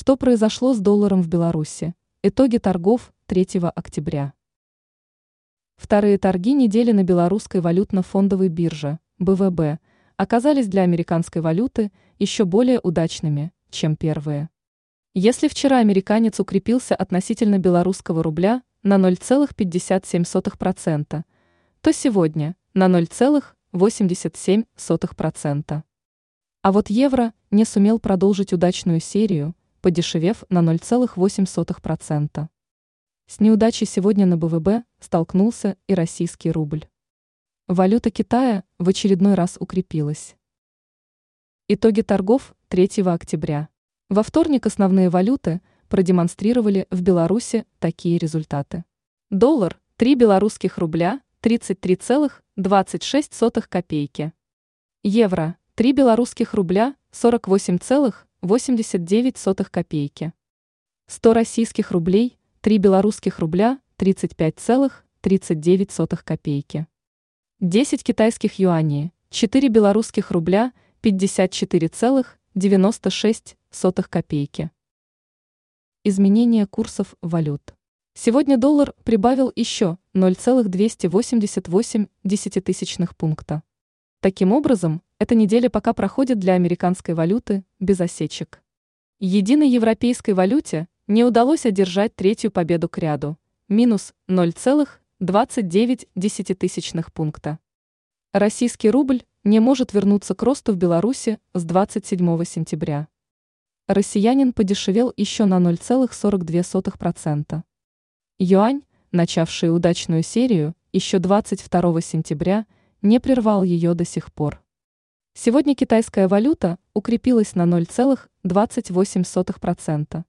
Что произошло с долларом в Беларуси? Итоги торгов 3 октября. Вторые торги недели на белорусской валютно-фондовой бирже, БВБ, оказались для американской валюты еще более удачными, чем первые. Если вчера американец укрепился относительно белорусского рубля на 0,57%, то сегодня на 0,87%. А вот евро не сумел продолжить удачную серию, подешевев на 0,8%. С неудачей сегодня на БВБ столкнулся и российский рубль. Валюта Китая в очередной раз укрепилась. Итоги торгов 3 октября. Во вторник основные валюты продемонстрировали в Беларуси такие результаты. Доллар – 3 белорусских рубля 33,26 копейки. Евро – 3 белорусских рубля 48,89 копейки. 100 российских рублей – 3 белорусских рубля 35,39 копейки. 10 китайских юаней – 4 белорусских рубля 54,96 сотых копейки. Изменение курсов валют. Сегодня доллар прибавил еще 0,288 десятитысячных пункта. Таким образом, эта неделя пока проходит для американской валюты без осечек. Единой европейской валюте не удалось одержать третью победу к ряду – минус 0,29 десятитысячных пункта. Российский рубль не может вернуться к росту в Беларуси с 27 сентября россиянин подешевел еще на 0,42%. Юань, начавший удачную серию еще 22 сентября, не прервал ее до сих пор. Сегодня китайская валюта укрепилась на 0,28%.